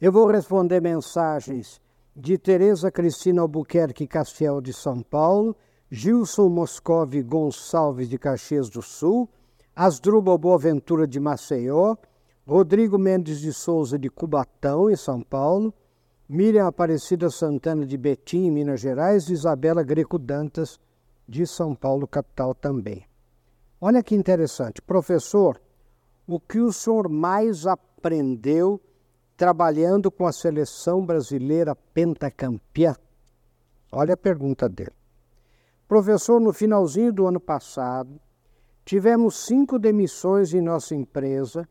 Eu vou responder mensagens de Tereza Cristina Albuquerque Castiel de São Paulo, Gilson Moscove Gonçalves de Caxias do Sul, Asdrubal Boaventura de Maceió, Rodrigo Mendes de Souza de Cubatão, em São Paulo, Miriam Aparecida Santana de Betim, em Minas Gerais, e Isabela Greco Dantas de São Paulo, capital também. Olha que interessante. Professor, o que o senhor mais aprendeu trabalhando com a seleção brasileira pentacampeã? Olha a pergunta dele. Professor, no finalzinho do ano passado, tivemos cinco demissões em nossa empresa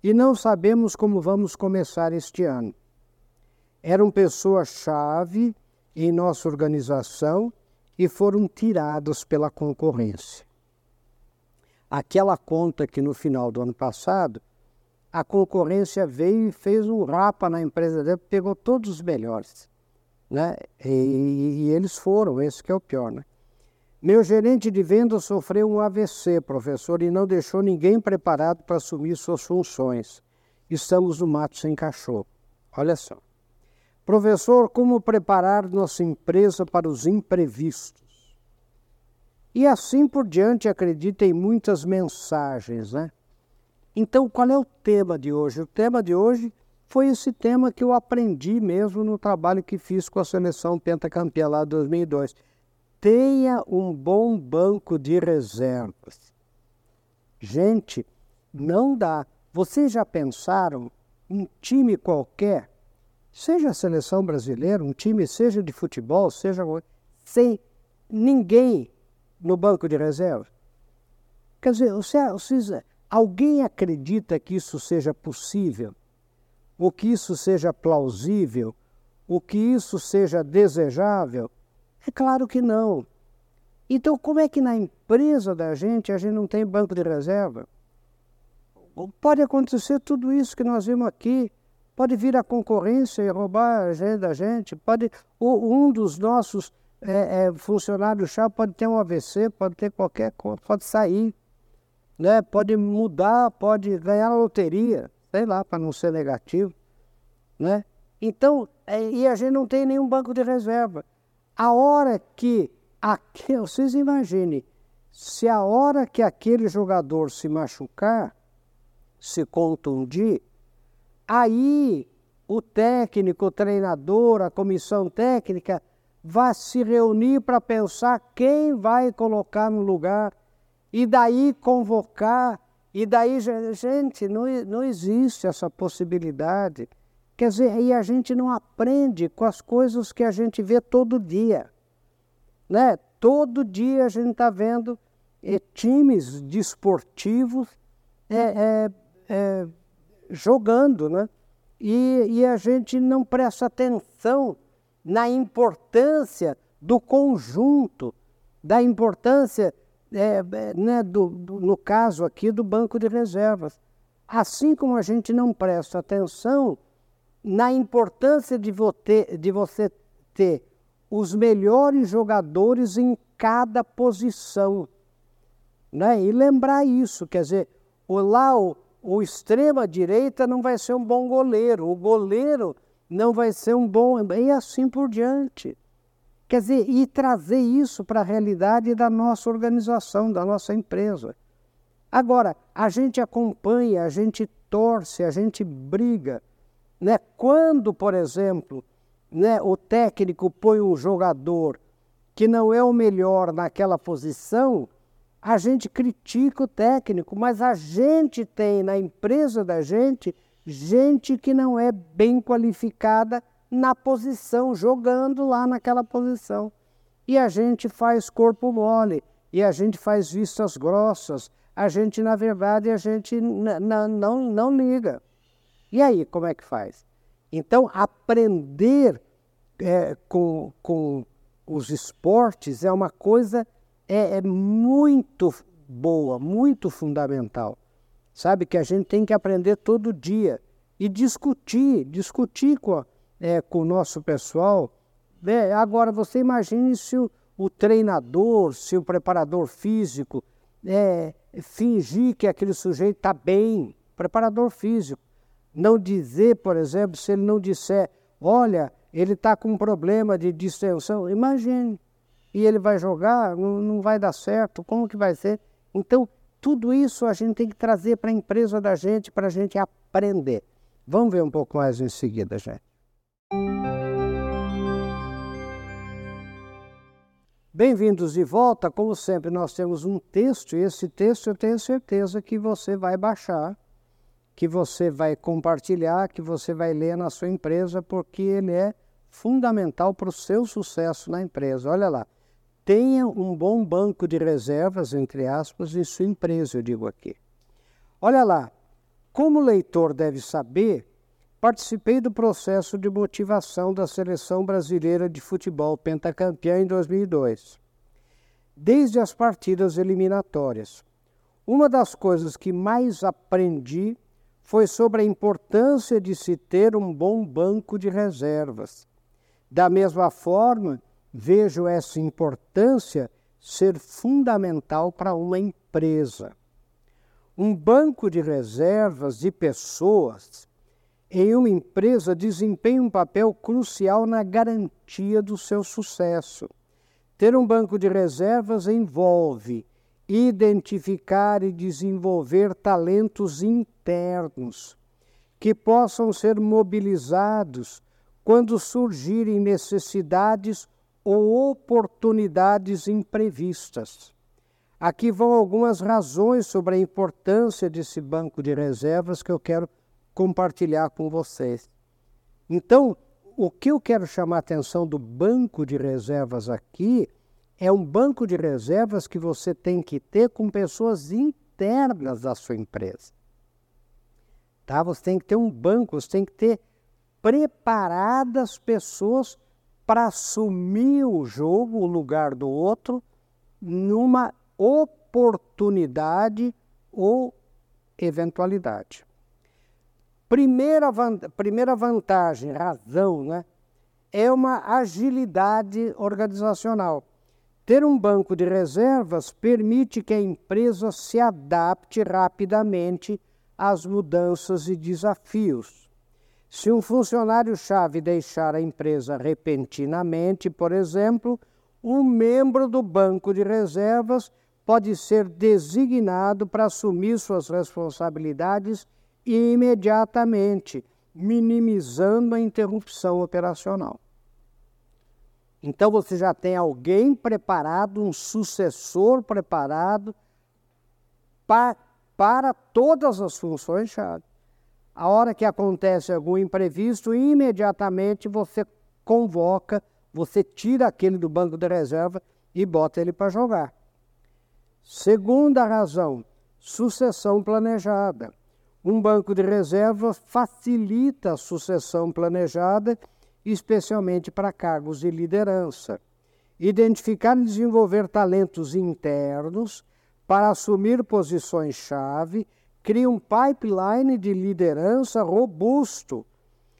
e não sabemos como vamos começar este ano. Eram pessoas-chave em nossa organização e foram tiradas pela concorrência. Aquela conta que no final do ano passado a concorrência veio e fez um rapa na empresa dele, pegou todos os melhores. Né? E, e, eles foram, esse que é o pior. Né? Meu gerente de vendas sofreu um AVC, professor, e não deixou ninguém preparado para assumir suas funções. Estamos no mato sem cachorro. Olha só. Professor, como preparar nossa empresa para os imprevistos? E assim por diante, acredita em muitas mensagens, né? Então, qual é o tema de hoje? O tema de hoje foi esse tema que eu aprendi mesmo no trabalho que fiz com a seleção pentacampeã lá de 2002 tenha um bom banco de reservas. Gente, não dá. Vocês já pensaram um time qualquer, seja a seleção brasileira, um time seja de futebol, seja sem ninguém no banco de reserva? Quer dizer, vocês, alguém acredita que isso seja possível? Ou que isso seja plausível? Ou que isso seja desejável? É claro que não. Então, como é que na empresa da gente a gente não tem banco de reserva? Pode acontecer tudo isso que nós vimos aqui. Pode vir a concorrência e roubar a gente da gente. Pode, um dos nossos é, é, funcionários-chave pode ter um AVC, pode ter qualquer coisa, pode sair. Né? Pode mudar, pode ganhar a loteria, sei lá, para não ser negativo. Né? Então, é, e a gente não tem nenhum banco de reserva. A hora que aquele, vocês imaginem, se a hora que aquele jogador se machucar, se contundir, aí o técnico, o treinador, a comissão técnica vai se reunir para pensar quem vai colocar no lugar e daí convocar. E daí, gente, não, não existe essa possibilidade. Quer dizer, aí a gente não aprende com as coisas que a gente vê todo dia. Né? Todo dia a gente está vendo é, times desportivos é, é, é, jogando, né? E, e a gente não presta atenção na importância do conjunto, da importância, é, é, né, do, do, no caso aqui, do banco de reservas. Assim como a gente não presta atenção na importância de de você ter os melhores jogadores em cada posição. Né? E lembrar isso, quer dizer, o, lá o, o extrema-direita não vai ser um bom goleiro, o goleiro não vai ser um bom. e assim por diante. Quer dizer, e trazer isso para a realidade da nossa organização, da nossa empresa. Agora, a gente acompanha, a gente torce, a gente briga né? Quando, por exemplo, né, o técnico põe um jogador que não é o melhor naquela posição, a gente critica o técnico, mas a gente tem na empresa da gente gente que não é bem qualificada na posição, jogando lá naquela posição. E a gente faz corpo mole, e a gente faz vistas grossas, a gente, na verdade, a gente não, não liga. E aí, como é que faz? Então, aprender é, com, com os esportes é uma coisa é, é, muito boa, muito fundamental. Sabe que a gente tem que aprender todo dia e discutir, discutir com, é, com o nosso pessoal. É, agora, você imagine se o, o, treinador, se o preparador físico é, fingir que aquele sujeito está bem, preparador físico, Não dizer, por exemplo, se ele não disser, olha, ele está com um problema de distensão, imagine, e ele vai jogar, não, não vai dar certo, como que vai ser? Então, tudo isso a gente tem que trazer para a empresa da gente, para a gente aprender. Vamos ver um pouco mais em seguida, gente. Bem-vindos de volta. Como sempre, nós temos um texto, e esse texto eu tenho certeza que você vai baixar, que você vai compartilhar, que você vai ler na sua empresa, porque ele é fundamental para o seu sucesso na empresa. Olha lá. Tenha um bom banco de reservas, entre aspas, em sua empresa, eu digo aqui. Olha lá. Como o leitor deve saber, Participei do processo de motivação da seleção brasileira de futebol pentacampeã em 2002. Desde as partidas eliminatórias, uma das coisas que mais aprendi foi sobre a importância de se ter um bom banco de reservas. Da mesma forma, vejo essa importância ser fundamental para uma empresa. Um banco de reservas de pessoas em uma empresa desempenha um papel crucial na garantia do seu sucesso. Ter um banco de reservas envolve identificar e desenvolver talentos internos que possam ser mobilizados quando surgirem necessidades ou oportunidades imprevistas. Aqui vão algumas razões sobre a importância desse banco de reservas que eu quero compartilhar com vocês. Então, o que eu quero chamar a atenção do banco de reservas aqui é um banco de reservas que você tem que ter com pessoas internas da sua empresa. Tá? Você tem que ter um banco, você tem que ter preparadas pessoas para assumir o jogo, o lugar do outro, numa oportunidade ou eventualidade. Primeira, primeira vantagem, razão, né? é uma agilidade organizacional. Ter um banco de reservas permite que a empresa se adapte rapidamente às mudanças e desafios. Se um funcionário-chave deixar a empresa repentinamente, por exemplo, um membro do banco de reservas pode ser designado para assumir suas responsabilidades imediatamente, minimizando a interrupção operacional. Então você já tem alguém preparado, um sucessor preparado para, para todas as funções-chave. A hora que acontece algum imprevisto, imediatamente você convoca, você tira aquele do banco de reserva e bota ele para jogar. Segunda razão, sucessão planejada. Um banco de reserva facilita a sucessão planejada, especialmente para cargos de liderança. Identificar e desenvolver talentos internos para assumir posições-chave cria um pipeline de liderança robusto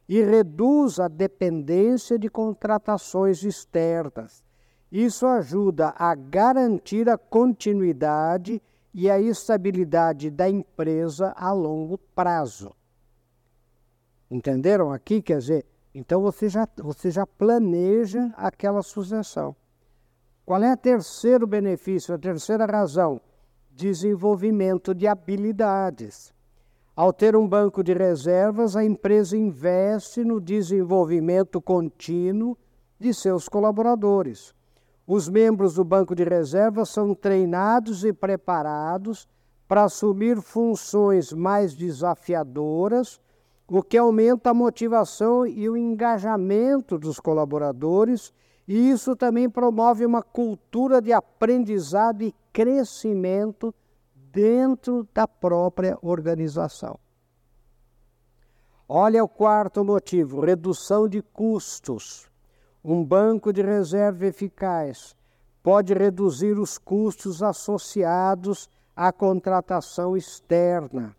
e reduz a dependência de contratações externas. Isso ajuda a garantir a continuidade e a estabilidade da empresa a longo prazo. Entenderam aqui? Quer dizer, então você já, você já planeja aquela sucessão. Qual é o terceiro benefício, a terceira razão? Desenvolvimento de habilidades. Ao ter um banco de reservas, a empresa investe no desenvolvimento contínuo de seus colaboradores. Os membros do banco de reservas são treinados e preparados para assumir funções mais desafiadoras, o que aumenta a motivação e o engajamento dos colaboradores, e isso também promove uma cultura de aprendizado e crescimento dentro da própria organização. Olha o quarto motivo: redução de custos. Um banco de reserva eficaz pode reduzir os custos associados à contratação externa.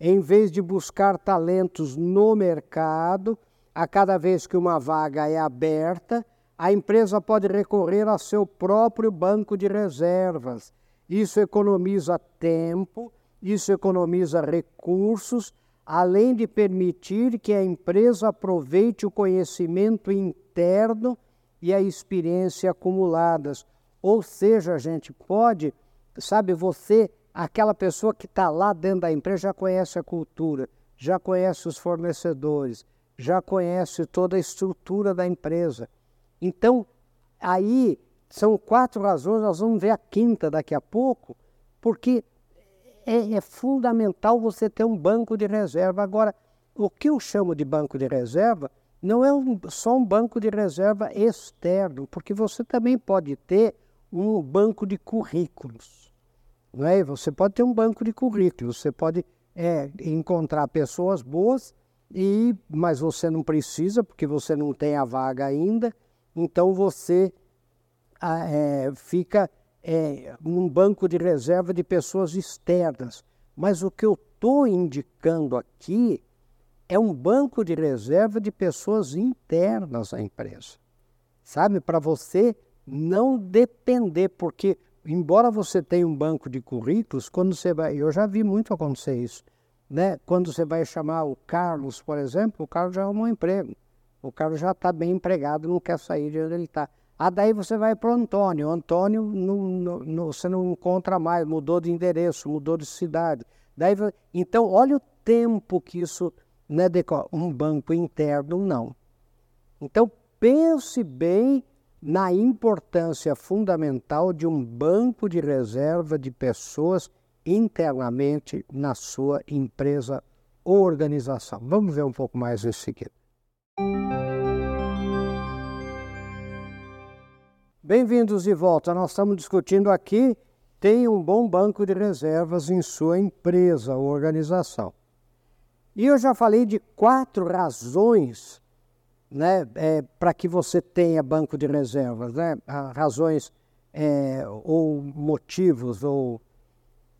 Em vez de buscar talentos no mercado, a cada vez que uma vaga é aberta, a empresa pode recorrer a seu próprio banco de reservas. Isso economiza tempo, isso economiza recursos, além de permitir que a empresa aproveite o conhecimento interno e a experiência acumuladas. Ou seja, a gente pode, sabe, você, aquela pessoa que está lá dentro da empresa, já conhece a cultura, já conhece os fornecedores, já conhece toda a estrutura da empresa. Então, aí são quatro razões, nós vamos ver a quinta daqui a pouco, porque é, é fundamental você ter um banco de reserva. Agora, o que eu chamo de banco de reserva não é um, só um banco de reserva externo, porque você também pode ter um banco de currículos. Não é? Você pode ter um banco de currículos, você pode é, encontrar pessoas boas, e, mas você não precisa, porque você não tem a vaga ainda, então você é, fica é, num banco de reserva de pessoas externas. Mas o que eu estou indicando aqui é um banco de reserva de pessoas internas à empresa. Sabe? Para você não depender, porque, embora você tenha um banco de currículos, quando você vai. Eu já vi muito acontecer isso. Né? Quando você vai chamar o Carlos, por exemplo, o Carlos já arrumou um emprego. O Carlos já está bem empregado, não quer sair de onde ele está. Ah, daí você vai para o Antônio. O Antônio não, não, você não encontra mais, mudou de endereço, mudou de cidade. Daí, então, olha o tempo que isso né, decorre. Um banco interno, não. Então, pense bem na importância fundamental de um banco de reserva de pessoas internamente na sua empresa ou organização. Vamos ver um pouco mais em seguida. Bem-vindos de volta. Nós estamos discutindo aqui tem um bom banco de reservas em sua empresa ou organização. E eu já falei de quatro razões né, é, para que você tenha banco de reservas, né? razões é, ou motivos ou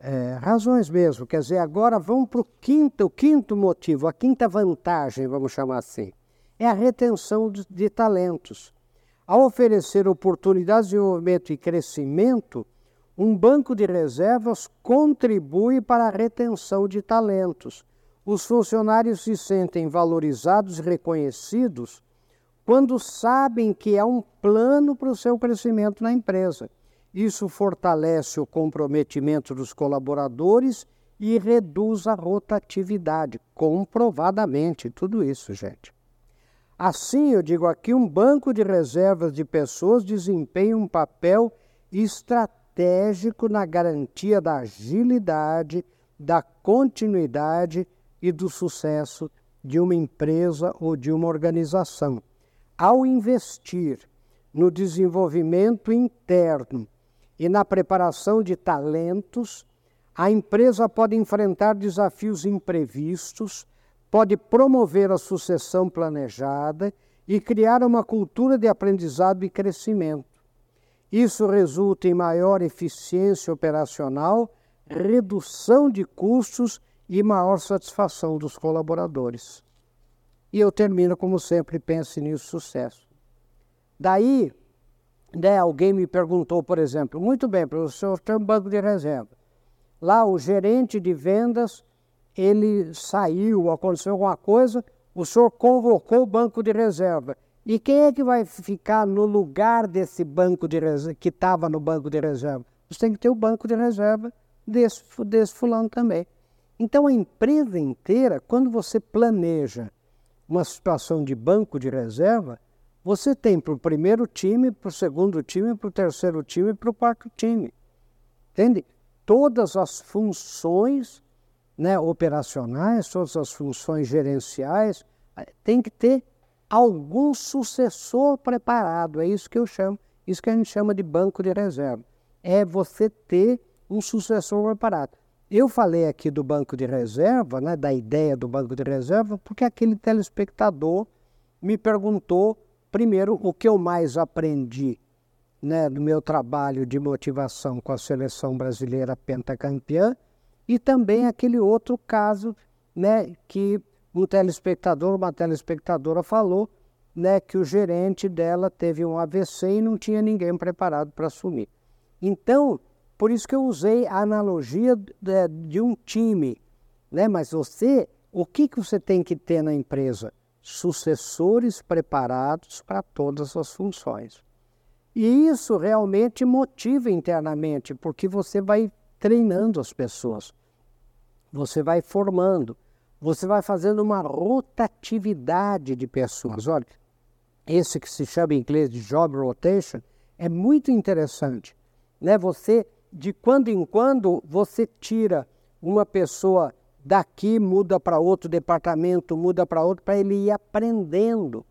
é, razões mesmo. Quer dizer, agora vamos para o quinto, quinto motivo, a quinta vantagem, vamos chamar assim, é a retenção de, de talentos. Ao oferecer oportunidades de desenvolvimento e crescimento, um banco de reservas contribui para a retenção de talentos. Os funcionários se sentem valorizados e reconhecidos quando sabem que há um plano para o seu crescimento na empresa. Isso fortalece o comprometimento dos colaboradores e reduz a rotatividade, comprovadamente, tudo isso, gente. Assim, eu digo aqui, um banco de reservas de pessoas desempenha um papel estratégico na garantia da agilidade, da continuidade e do sucesso de uma empresa ou de uma organização. Ao investir no desenvolvimento interno e na preparação de talentos, a empresa pode enfrentar desafios imprevistos pode promover a sucessão planejada e criar uma cultura de aprendizado e crescimento. Isso resulta em maior eficiência operacional, redução de custos e maior satisfação dos colaboradores. E eu termino, como sempre, pense nisso, sucesso. Daí, né, alguém me perguntou, por exemplo, muito bem, professor, tem um banco de reserva. Lá, o gerente de vendas ele saiu, aconteceu alguma coisa, o senhor convocou o banco de reserva. E quem é que vai ficar no lugar desse banco de reserva, que estava no banco de reserva? Você tem que ter o banco de reserva desse, desse fulano também. Então a empresa inteira, quando você planeja uma situação de banco de reserva, você tem para o primeiro time, para o segundo time, para o terceiro time e para o quarto time. Entende? Todas as funções né, operacionais, todas as funções gerenciais, tem que ter algum sucessor preparado. É isso que eu chamo, isso que a gente chama de banco de reserva. É você ter um sucessor preparado. Eu falei aqui do banco de reserva, né, da ideia do banco de reserva, porque aquele telespectador me perguntou primeiro o que eu mais aprendi né, no meu trabalho de motivação com a seleção brasileira pentacampeã e também aquele outro caso né, que um telespectador, uma telespectadora falou né, que o gerente dela teve um AVC e não tinha ninguém preparado para assumir. Então, por isso que eu usei a analogia de, de um time. Né? Mas você, O que, que você tem que ter na empresa? Sucessores preparados para todas as funções. E isso realmente motiva internamente, porque você vai treinando as pessoas, você vai formando, você vai fazendo uma rotatividade de pessoas. Olha, esse que se chama em inglês de job rotation é muito interessante. Né? Você, de quando em quando, você tira uma pessoa daqui, muda para outro departamento, muda para outro, para ele ir aprendendo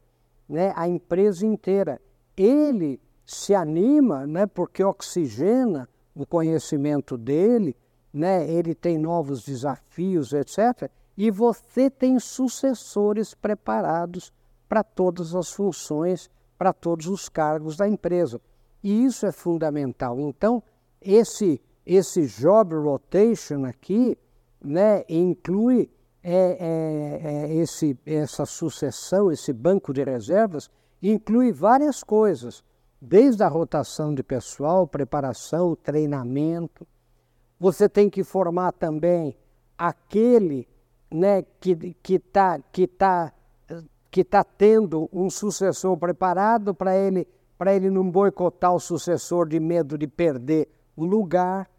né? a empresa inteira. Ele se anima, né, porque oxigena o conhecimento dele, né, ele tem novos desafios, etc. E você tem sucessores preparados para todas as funções, para todos os cargos da empresa. E isso é fundamental. Então, esse, esse job rotation aqui né, inclui é, é, é, esse, essa sucessão, esse banco de reservas, inclui várias coisas desde a rotação de pessoal, preparação, treinamento. Você tem que formar também aquele né, que está que tá, que tá tendo um sucessor preparado para ele, ele não boicotar o sucessor de medo de perder o lugar.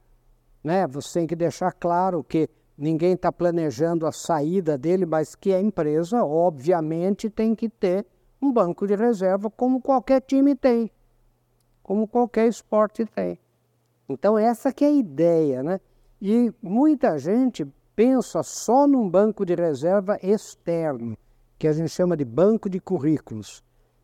Né? Você tem que deixar claro que ninguém está planejando a saída dele, mas que a empresa, obviamente, tem que ter um banco de reserva, como qualquer time tem como qualquer esporte tem. Então essa que é a ideia, né? E muita gente pensa só num banco de reserva externo, que a gente chama de banco de currículos,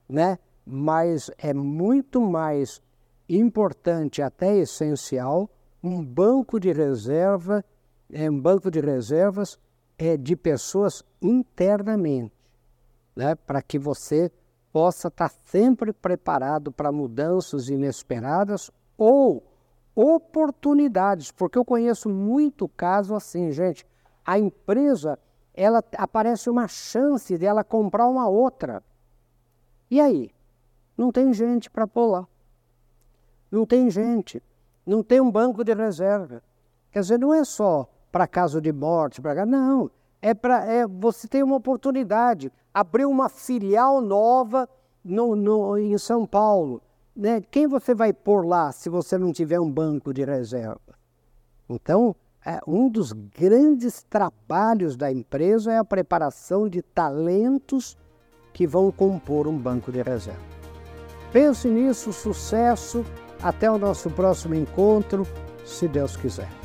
né? Mas é muito mais importante, até essencial, um banco de reserva, é um banco de reservas é de pessoas internamente, né? Para que você possa estar sempre preparado para mudanças inesperadas ou oportunidades, porque eu conheço muito caso assim, gente. A empresa, ela aparece uma chance dela comprar uma outra. E aí? Não tem gente para lá. Não tem gente. Não tem um banco de reserva. Quer dizer, não é só para caso de morte, para não. É para é, você tem uma oportunidade abriu uma filial nova no, no, em São Paulo. Né? Quem você vai pôr lá se você não tiver um banco de reserva? Então, é, um dos grandes trabalhos da empresa é a preparação de talentos que vão compor um banco de reserva. Pense nisso, sucesso. Até o nosso próximo encontro, se Deus quiser.